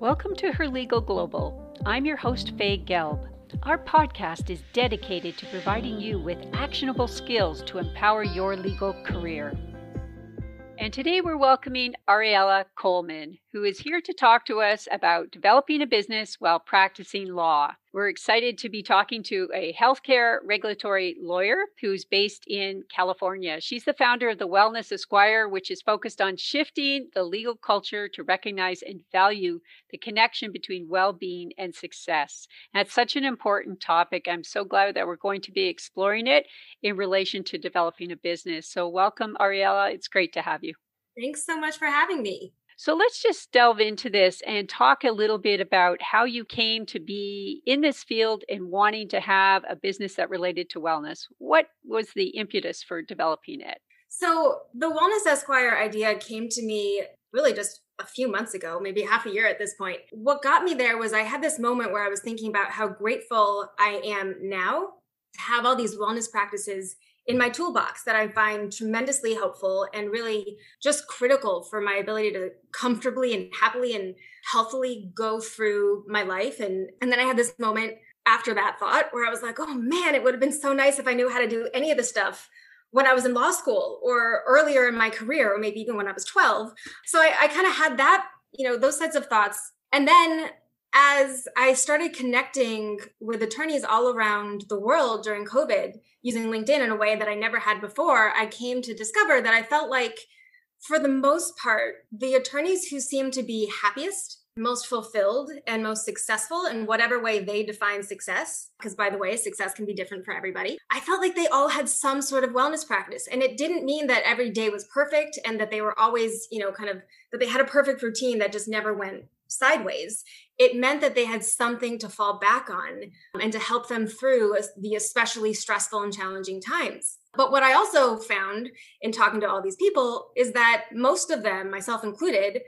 Welcome to Her Legal Global. I'm your host, Faye Gelb. Our podcast is dedicated to providing you with actionable skills to empower your legal career. And today we're welcoming Ariella Coleman, who is here to talk to us about developing a business while practicing law. We're excited to be talking to a healthcare regulatory lawyer who's based in California. She's the founder of the Wellness Esquire, which is focused on shifting the legal culture to recognize and value the connection between well being and success. It's such an important topic. I'm so glad that we're going to be exploring it in relation to developing a business. So, welcome, Ariella. It's great to have you. Thanks so much for having me. So let's just delve into this and talk a little bit about how you came to be in this field and wanting to have a business that related to wellness. What was the impetus for developing it? So, the Wellness Esquire idea came to me really just a few months ago, maybe half a year at this point. What got me there was I had this moment where I was thinking about how grateful I am now to have all these wellness practices in my toolbox that I find tremendously helpful and really just critical for my ability to comfortably and happily and healthily go through my life. And and then I had this moment after that thought where I was like, oh man, it would have been so nice if I knew how to do any of this stuff when I was in law school or earlier in my career, or maybe even when I was 12. So I, I kind of had that, you know, those sets of thoughts. And then as I started connecting with attorneys all around the world during COVID using LinkedIn in a way that I never had before, I came to discover that I felt like, for the most part, the attorneys who seemed to be happiest, most fulfilled, and most successful in whatever way they define success, because by the way, success can be different for everybody, I felt like they all had some sort of wellness practice. And it didn't mean that every day was perfect and that they were always, you know, kind of that they had a perfect routine that just never went sideways, it meant that they had something to fall back on um, and to help them through the especially stressful and challenging times. But what I also found in talking to all these people is that most of them, myself included,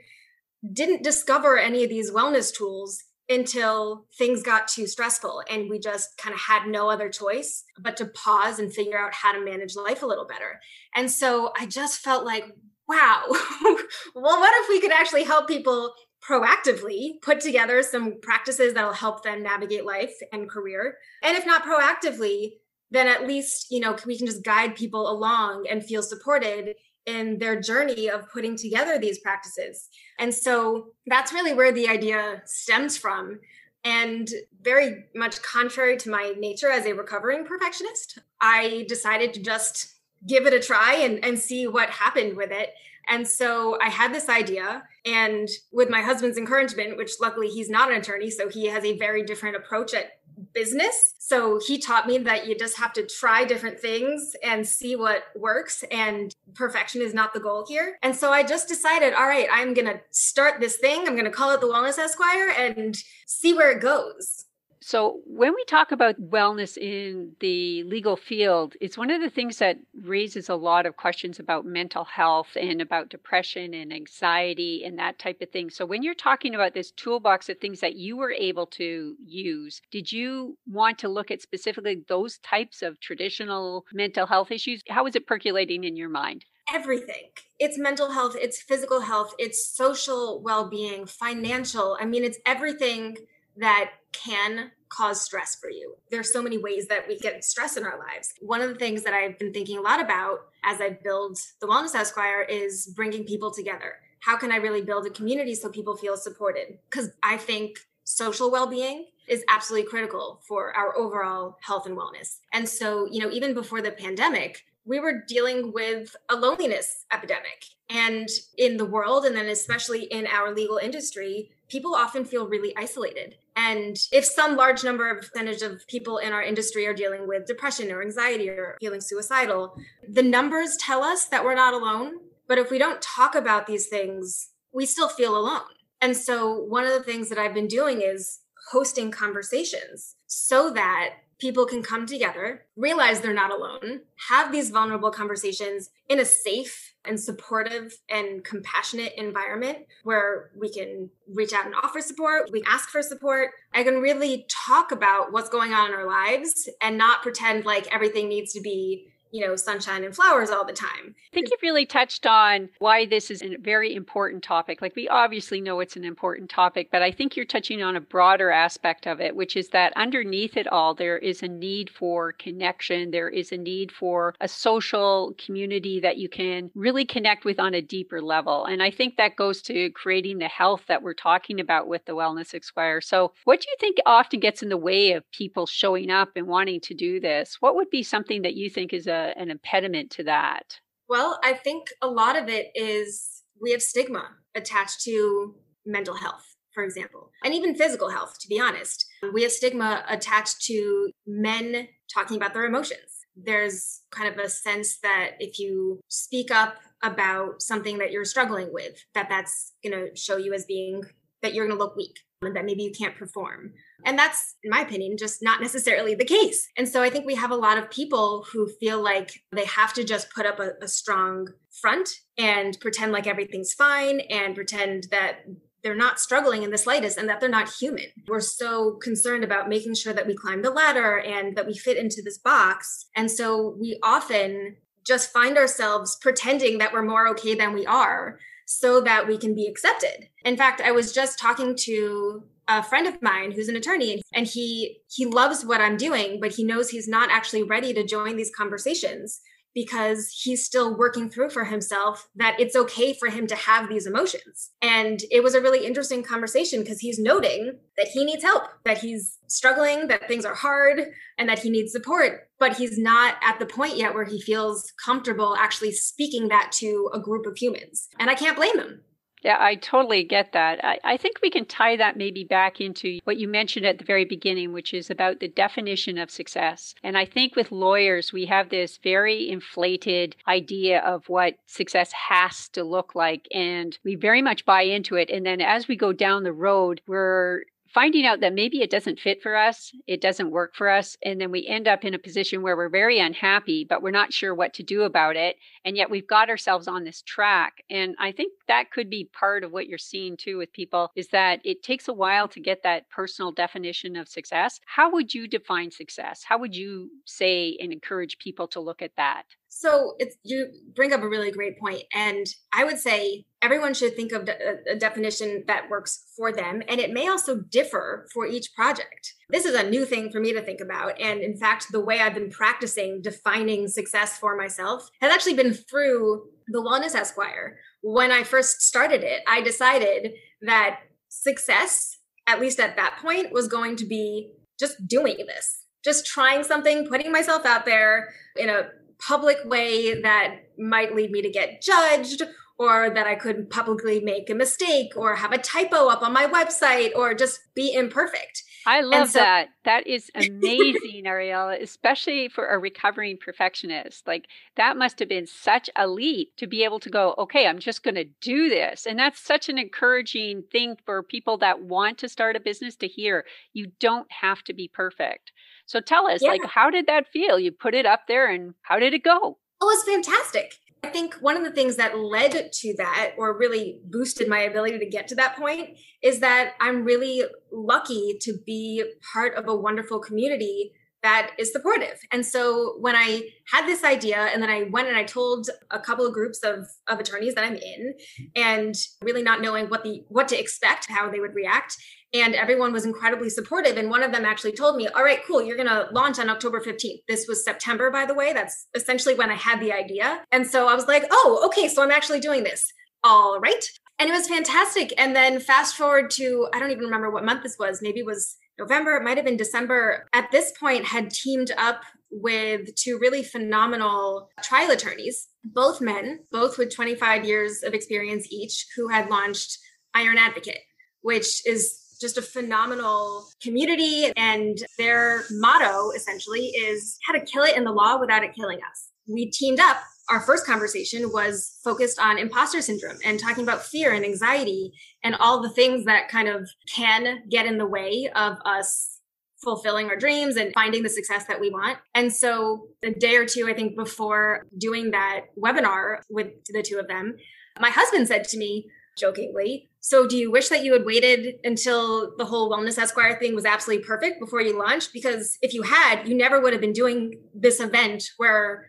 didn't discover any of these wellness tools until things got too stressful and we just kind of had no other choice but to pause and figure out how to manage life a little better. And so I just felt like, wow, well, what if we could actually help people proactively put together some practices that'll help them navigate life and career. And if not proactively, then at least, you know, we can just guide people along and feel supported in their journey of putting together these practices. And so that's really where the idea stems from. And very much contrary to my nature as a recovering perfectionist, I decided to just give it a try and, and see what happened with it. And so I had this idea and with my husband's encouragement, which luckily he's not an attorney, so he has a very different approach at business. So he taught me that you just have to try different things and see what works. And perfection is not the goal here. And so I just decided, all right, I'm going to start this thing. I'm going to call it the Wellness Esquire and see where it goes. So, when we talk about wellness in the legal field, it's one of the things that raises a lot of questions about mental health and about depression and anxiety and that type of thing. So, when you're talking about this toolbox of things that you were able to use, did you want to look at specifically those types of traditional mental health issues? How was it percolating in your mind? everything. It's mental health, it's physical health, it's social well being, financial. I mean, it's everything that can cause stress for you. There's so many ways that we get stress in our lives. One of the things that I've been thinking a lot about as I build the Wellness Esquire is bringing people together. How can I really build a community so people feel supported? Because I think social well-being is absolutely critical for our overall health and wellness. And so, you know, even before the pandemic, we were dealing with a loneliness epidemic. And in the world, and then especially in our legal industry, people often feel really isolated. And if some large number of percentage of people in our industry are dealing with depression or anxiety or feeling suicidal, the numbers tell us that we're not alone. But if we don't talk about these things, we still feel alone. And so one of the things that I've been doing is hosting conversations so that people can come together, realize they're not alone, have these vulnerable conversations in a safe and supportive and compassionate environment where we can reach out and offer support, we ask for support. I can really talk about what's going on in our lives and not pretend like everything needs to be you know, sunshine and flowers all the time. I think you've really touched on why this is a very important topic. Like, we obviously know it's an important topic, but I think you're touching on a broader aspect of it, which is that underneath it all, there is a need for connection. There is a need for a social community that you can really connect with on a deeper level. And I think that goes to creating the health that we're talking about with the Wellness Esquire. So, what do you think often gets in the way of people showing up and wanting to do this? What would be something that you think is a, an impediment to that? Well, I think a lot of it is we have stigma attached to mental health, for example, and even physical health, to be honest. We have stigma attached to men talking about their emotions. There's kind of a sense that if you speak up about something that you're struggling with, that that's going to show you as being that you're going to look weak that maybe you can't perform. And that's, in my opinion, just not necessarily the case. And so I think we have a lot of people who feel like they have to just put up a, a strong front and pretend like everything's fine and pretend that they're not struggling in the slightest and that they're not human. We're so concerned about making sure that we climb the ladder and that we fit into this box. And so we often just find ourselves pretending that we're more okay than we are so that we can be accepted. In fact, I was just talking to a friend of mine who's an attorney and he he loves what I'm doing, but he knows he's not actually ready to join these conversations because he's still working through for himself that it's okay for him to have these emotions. And it was a really interesting conversation because he's noting that he needs help, that he's struggling, that things are hard, and that he needs support. But he's not at the point yet where he feels comfortable actually speaking that to a group of humans. And I can't blame him. Yeah, I totally get that. I, I, think we can tie that maybe back into what you mentioned at the very beginning, which is about the definition of success. And I think with lawyers, we have this very inflated idea of what success has to look like. And we very much buy into it. And then as we go down the road, we're finding out that maybe it doesn't fit for us, it doesn't work for us, and then we end up in a position where we're very unhappy, but we're not sure what to do about it. And yet we've got ourselves on this track. And I think that could be part of what you're seeing too with people is that it takes a while to get that personal definition of success. How would you define success? How would you say and encourage people to look at that? So it's you bring up a really great point, and I would say everyone should think of a, definition that works for them, and it may also differ for each project. This is a new thing for me to think about, and in fact, the way I've been practicing defining success for myself has actually been through the Wellness Esquire. When I first started it, I decided that success, at least at that point, was going to be just doing this, just trying something, putting myself out there in a public way that might lead me to get judged or that I could publicly make a mistake or have a typo up on my website or just be imperfect. I love so- that. That is amazing, Ariella, especially for a recovering perfectionist. Like that must have been such a leap to be able to go, okay, I'm just going to do this. And that's such an encouraging thing for people that want to start a business to hear. You don't have to be perfect. So tell us, yeah. like, how did that feel? You put it up there and how did it go? Oh, it was fantastic. I think one of the things that led to that or really boosted my ability to get to that point is that I'm really lucky to be part of a wonderful community that is supportive. And so when I had this idea and then I went and I told a couple of groups of, of attorneys that I'm in and really not knowing what the what to expect, how they would react. And everyone was incredibly supportive. And one of them actually told me, all right, cool, you're gonna launch on October 15th. This was September, by the way. That's essentially when I had the idea. And so I was like, oh, okay, so I'm actually doing this. All right. And it was fantastic. And then fast forward to, I don't even remember what month this was. Maybe it was November, it might have been December, at this point had teamed up with two really phenomenal trial attorneys, both men, both with 25 years of experience each, who had launched Iron Advocate, which is just a phenomenal community. And their motto essentially is how to kill it in the law without it killing us. We teamed up our first conversation was focused on imposter syndrome and talking about fear and anxiety and all the things that kind of can get in the way of us fulfilling our dreams and finding the success that we want. And so a day or two, I think, before doing that webinar with the two of them, my husband said to me jokingly, so do you wish that you had waited until the whole wellness esquire thing was absolutely perfect before you launched? Because if you had, you never would have been doing this event where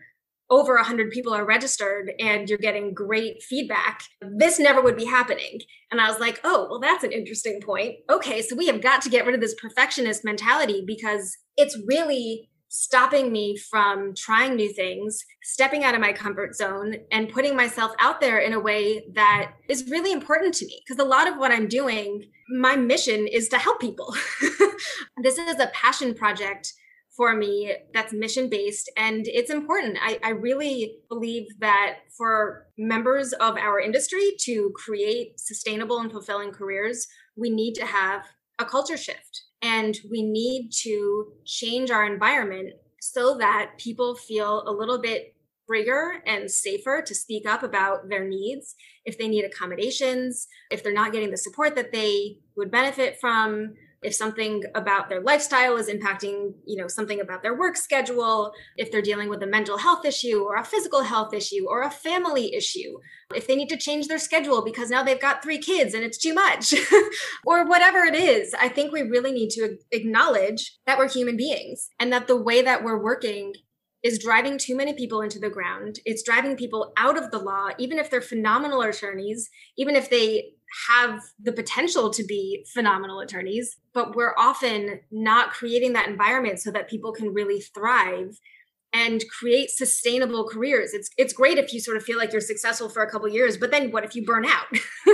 over 100 people are registered and you're getting great feedback, this never would be happening. And I was like, oh, well, that's an interesting point. Okay, so we have got to get rid of this perfectionist mentality because it's really stopping me from trying new things, stepping out of my comfort zone, and putting myself out there in a way that is really important to me. Because a lot of what I'm doing, my mission is to help people. this is a passion project for me that's mission based and it's important. I, I really believe that for members of our industry to create sustainable and fulfilling careers, we need to have a culture shift and we need to change our environment so that people feel a little bit freer and safer to speak up about their needs if they need accommodations, if they're not getting the support that they would benefit from, if something about their lifestyle is impacting you know something about their work schedule if they're dealing with a mental health issue or a physical health issue or a family issue if they need to change their schedule because now they've got three kids and it's too much or whatever it is i think we really need to acknowledge that we're human beings and that the way that we're working is driving too many people into the ground. It's driving people out of the law, even if they're phenomenal attorneys, even if they have the potential to be phenomenal attorneys, but we're often not creating that environment so that people can really thrive and create sustainable careers. It's it's great if you sort of feel like you're successful for a couple years, but then what if you burn out?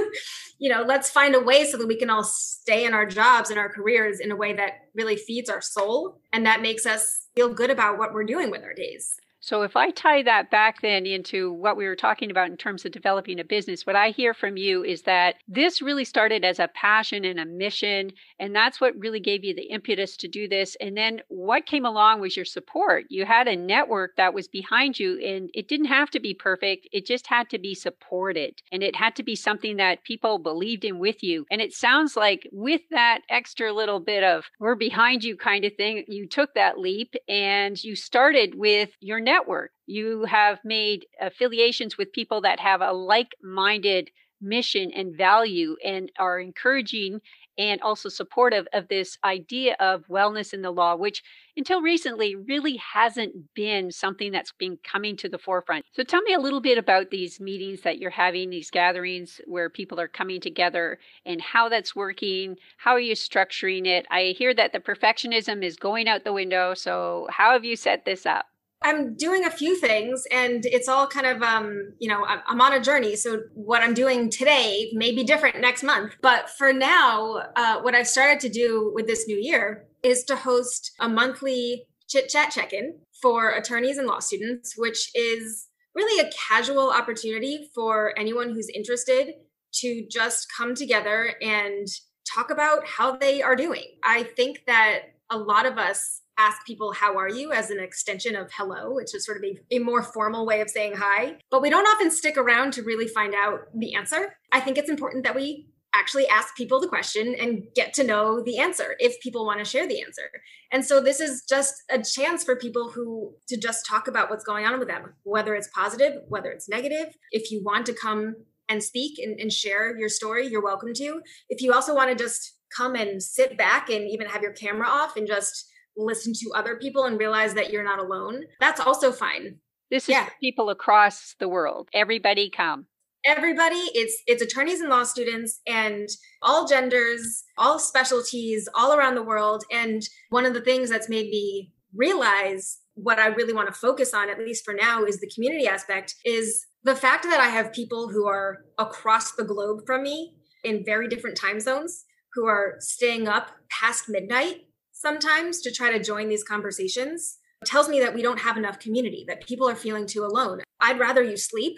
you know, let's find a way so that we can all stay in our jobs and our careers in a way that really feeds our soul and that makes us feel good about what we're doing with our days. So, if I tie that back then into what we were talking about in terms of developing a business, what I hear from you is that this really started as a passion and a mission. And that's what really gave you the impetus to do this. And then what came along was your support. You had a network that was behind you, and it didn't have to be perfect, it just had to be supported. And it had to be something that people believed in with you. And it sounds like with that extra little bit of we're behind you kind of thing, you took that leap and you started with your network network. You have made affiliations with people that have a like minded mission and value and are encouraging and also supportive of this idea of wellness in the law, which until recently really hasn't been something that's been coming to the forefront. So tell me a little bit about these meetings that you're having, these gatherings where people are coming together and how that's working. How are you structuring it? I hear that the perfectionism is going out the window. So, how have you set this up? I'm doing a few things and it's all kind of um, you know, I'm on a journey. So what I'm doing today may be different next month. But for now, uh, what I've started to do with this new year is to host a monthly chit chat check-in for attorneys and law students, which is really a casual opportunity for anyone who's interested to just come together and talk about how they are doing. I think that a lot of us ask people how are you? as an extension of hello. Which is sort of a, a, more formal way of saying hi. But we don't often stick around to really find out the answer. I think it's important that we actually ask people the question and get to know the answer if people want to share the answer. And so this is just a chance for people who to just talk about what's going on with them whether it's positive whether it's negative. If you want to come and speak and, and share your story you're welcome to. If you also want to just come and sit back and even have your camera off and just listen to other people and realize that you're not alone, that's also fine. This is yeah. people across the world. Everybody come. Everybody, it's it's attorneys and law students and all genders, all specialties, all around the world. And one of the things that's made me realize what I really want to focus on, at least for now, is the community aspect, is the fact that I have people who are across the globe from me in very different time zones who are staying up past midnight sometimes to try to join these conversations tells me that we don't have enough community, that people are feeling too alone. I'd rather you sleep.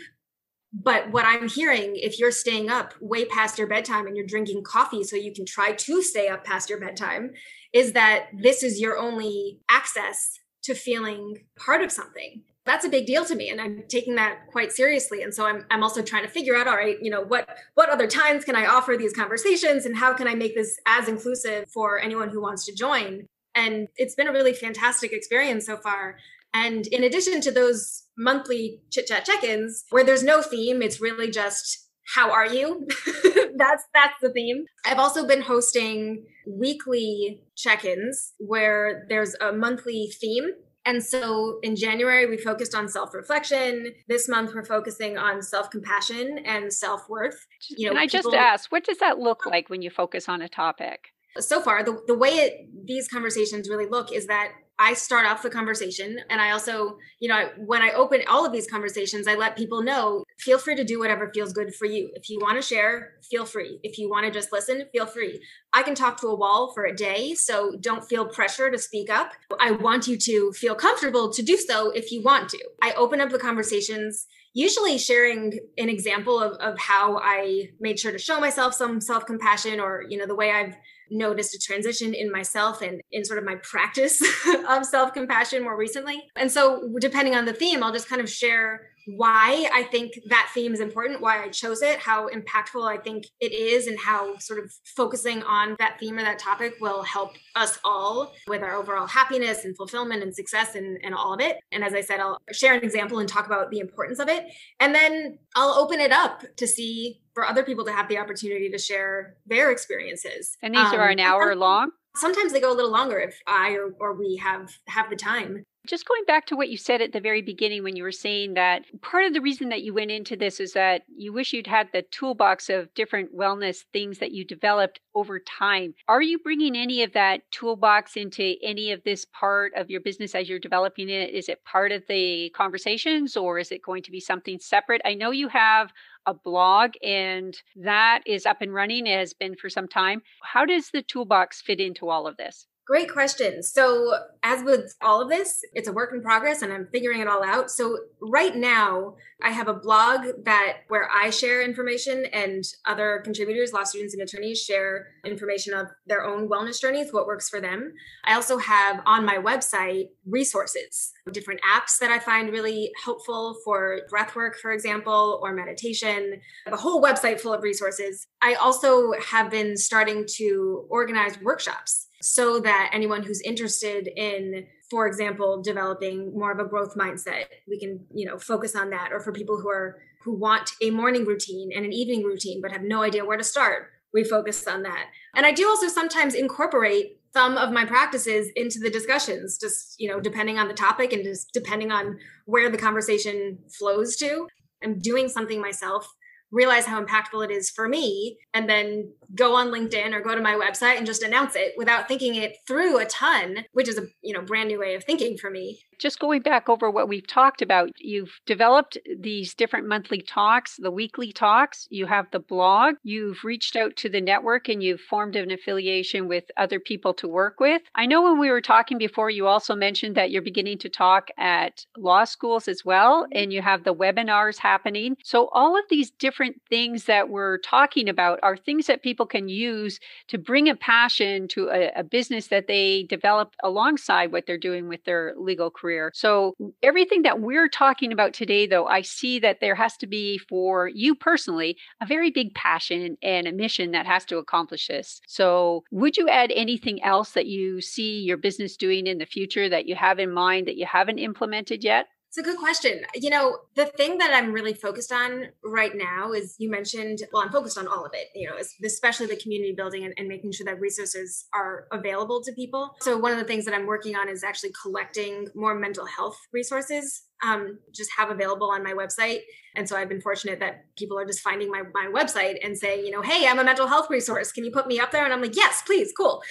But what I'm hearing, if you're staying up way past your bedtime and you're drinking coffee so you can try to stay up past your bedtime, is that this is your only access to feeling part of something that's a big deal to me and i'm taking that quite seriously and so i'm, I'm also trying to figure out all right you know what what other times can i offer these conversations and how can i make this as inclusive for anyone who wants to join? And it's been a really fantastic experience so far. And in addition to those monthly chit chat check-ins where there's no theme it's really just how are you? That's that's the theme. I've also been hosting weekly check-ins where there's a monthly theme And so in January, we focused on self reflection. This month, we're focusing on self compassion and self worth. You know, and I people, just asked, what does that look like when you focus on a topic? So far, the, the way it, these conversations really look is that I start off the conversation and I also, you know, when I open all of these conversations, I let people know feel free to do whatever feels good for you. If you want to share, feel free. If you want to just listen, feel free. I can talk to a wall for a day, so don't feel pressure to speak up. I want you to feel comfortable to do so if you want to. I open up the conversations usually sharing an example of, of how I made sure to show myself some self compassion or, you know, the way I've noticed a transition in myself and in sort of my practice of self compassion more recently. And so, depending on the theme, I'll just kind of share why I think that theme is important, why I chose it, how impactful I think it is, and how sort of focusing on that theme or that topic will help us all with our overall happiness and fulfillment and success and, and all of it. And as I said, I'll share an example and talk about the importance of it. And then I'll open it up to see for other people to have the opportunity to share their experiences. And these um, are an hour long? Sometimes they go a little longer if I or, or we have have the time. Just going back to what you said at the very beginning when you were saying that part of the reason that you went into this is that you wish you'd had the toolbox of different wellness things that you developed over time. Are you bringing any of that toolbox into any of this part of your business as you're developing it? Is it part of the conversations or is it going to be something separate? I know you have a blog and that is up and running, it has been for some time. How does the toolbox fit into all of this? Great question. So, as with all of this, it's a work in progress and I'm figuring it all out. So, right now, I have a blog that where I share information and other contributors, law students and attorneys share information of their own wellness journeys, what works for them. I also have on my website resources, different apps that I find really helpful for breath work, for example, or meditation, a whole website full of resources. I also have been starting to organize workshops so that anyone who's interested in for example developing more of a growth mindset we can you know focus on that. Or for people who are who want a morning routine and an evening routine but have no idea where to start we focus on that. And i do also sometimes incorporate some of my practices into the discussions just you know depending on the topic and just depending on where the conversation flows to. I'm doing something myself realize how impactful it is for me and then go on linkedin or go to my website and just announce it without thinking it through a ton which is a you know brand new way of thinking for me just going back over what we've talked about you've developed these different monthly talks the weekly talks. You have the blog. You've reached out to the network and you've formed an affiliation with other people to work with. I know when we were talking before you also mentioned that you're beginning to talk at law schools as well and you have the webinars happening. So all of these different things that we're talking about are things that people can use to bring a passion to a, a business that they develop alongside what they're doing with their legal career. So, everything that we're talking about today, though, I see that there has to be for you personally a very big passion and a mission that has to accomplish this. So, would you add anything else that you see your business doing in the future that you have in mind that you haven't implemented yet? It's a good question. You know, the thing that I'm really focused on right now is you mentioned, well, I'm focused on all of it, you know, especially the community building and, and, making sure that resources are available to people. So, one of the things that I'm working on is actually collecting more mental health resources um, just have available on my website. And so I've been fortunate that people are just finding my, my website and saying, you know, hey, I'm a mental health resource. Can you put me up there? And I'm like, yes, please, cool.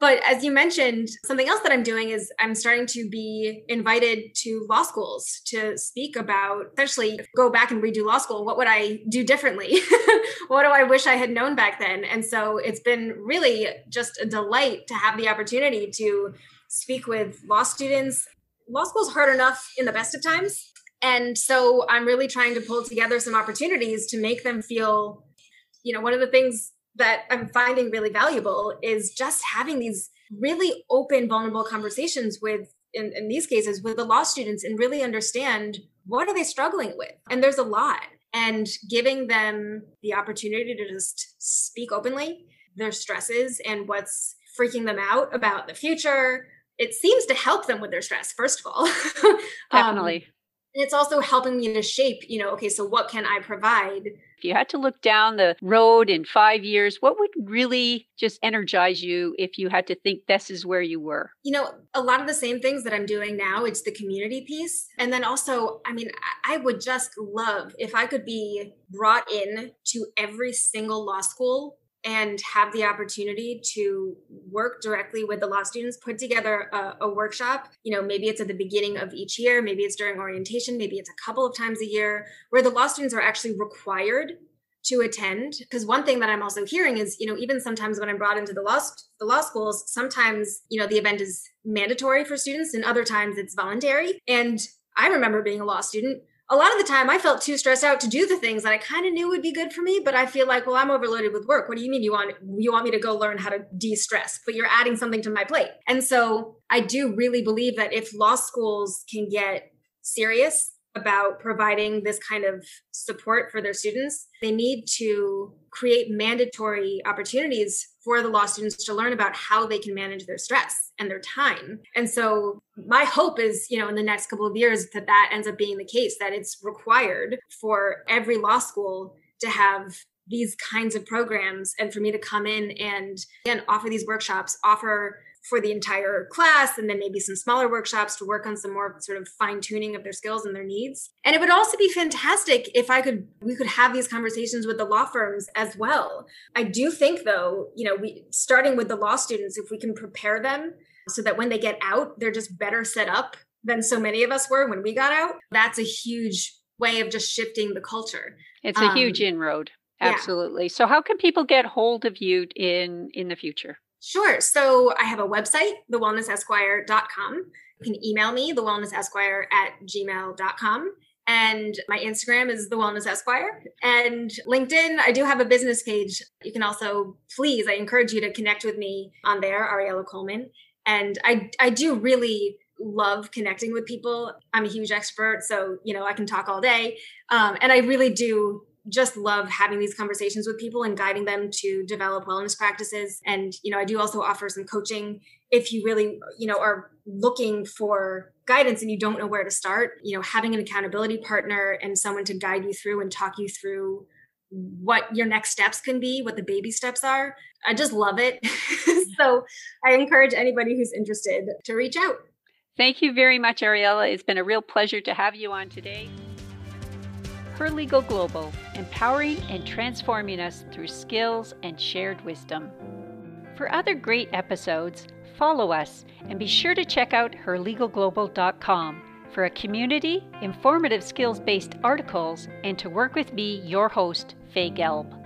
But as you mentioned, something else that I'm doing is I'm starting to be invited to law schools to speak about essentially go back and redo law school. What would I do differently? what do I wish I had known back then? And so it's been really just a delight to have the opportunity to speak with law students law school's hard enough in the best of times. And so I'm really trying to pull together some opportunities to make them feel, you know, one of the things that I'm finding really valuable is just having these really open, vulnerable conversations with, in, in these cases, with the law students and really understand what are they struggling with. And there's a lot. And giving them the opportunity to just speak openly their stresses and what's freaking them out about the future, it seems to help them with their stress first of all definitely um, And it's also helping me to shape, you know, okay, so what can I provide? If you had to look down the road in five years, what would really just energize you if you had to think this is where you were? You know, a lot of the same things that I'm doing now, it's the community piece. And then also, I mean, I would just love if I could be brought in to every single law school and have the opportunity to work directly with the law students put together a, a, workshop. You know maybe it's at the beginning of each year maybe it's during orientation maybe it's a couple of times a year where the law students are actually required to attend. Because one thing that i'm also hearing is you know even sometimes when i'm brought into the law the law schools sometimes you know the event is mandatory for students and other times it's voluntary. And i remember being a law student a lot of the time I felt too stressed out to do the things that I kind of knew would be good for me, but I feel like, well, I'm overloaded with work. What do you mean you want you want me to go learn how to de-stress, but you're adding something to my plate. And so I do really believe that if law schools can get serious about providing this kind of support for their students, they need to create mandatory opportunities for the law students to learn about how they can manage their stress and their time. And so my hope is, you know, in the next couple of years that that ends up being the case that it's required for every law school to have these kinds of programs and for me to come in and again offer these workshops, offer for the entire class and then maybe some smaller workshops to work on some more sort of fine tuning of their skills and their needs. And it would also be fantastic if I could we could have these conversations with the law firms as well. I do think though, you know, we starting with the law students if we can prepare them so that when they get out, they're just better set up than so many of us were when we got out. That's a huge way of just shifting the culture. It's a um, huge inroad. Absolutely. Yeah. So how can people get hold of you in in the future? Sure. So I have a website, thewellnessesquire.com. You can email me, thewellnessesquire at gmail.com. And my Instagram is the Wellness Esquire. And LinkedIn, I do have a business page. You can also, please, I encourage you to connect with me on there, Ariella Coleman. And I, I do really love connecting with people. I'm a huge expert, so you know I can talk all day, um, and I really do just love having these conversations with people and guiding them to develop wellness practices. And you know i do also offer some coaching if you really you know are looking for guidance and you don't know where to start you know having an accountability partner and someone to guide you through and talk you through what your next steps can be what the baby steps are. I just love it. So i encourage anybody who's interested to reach out. Thank you very much ariella. It's been a real pleasure to have you on today Legal Global, empowering and transforming us through skills and shared wisdom. For other great episodes, follow us and be sure to check out herlegalglobal.com for a community, informative skills based articles, and to work with me, your host, Faye Gelb.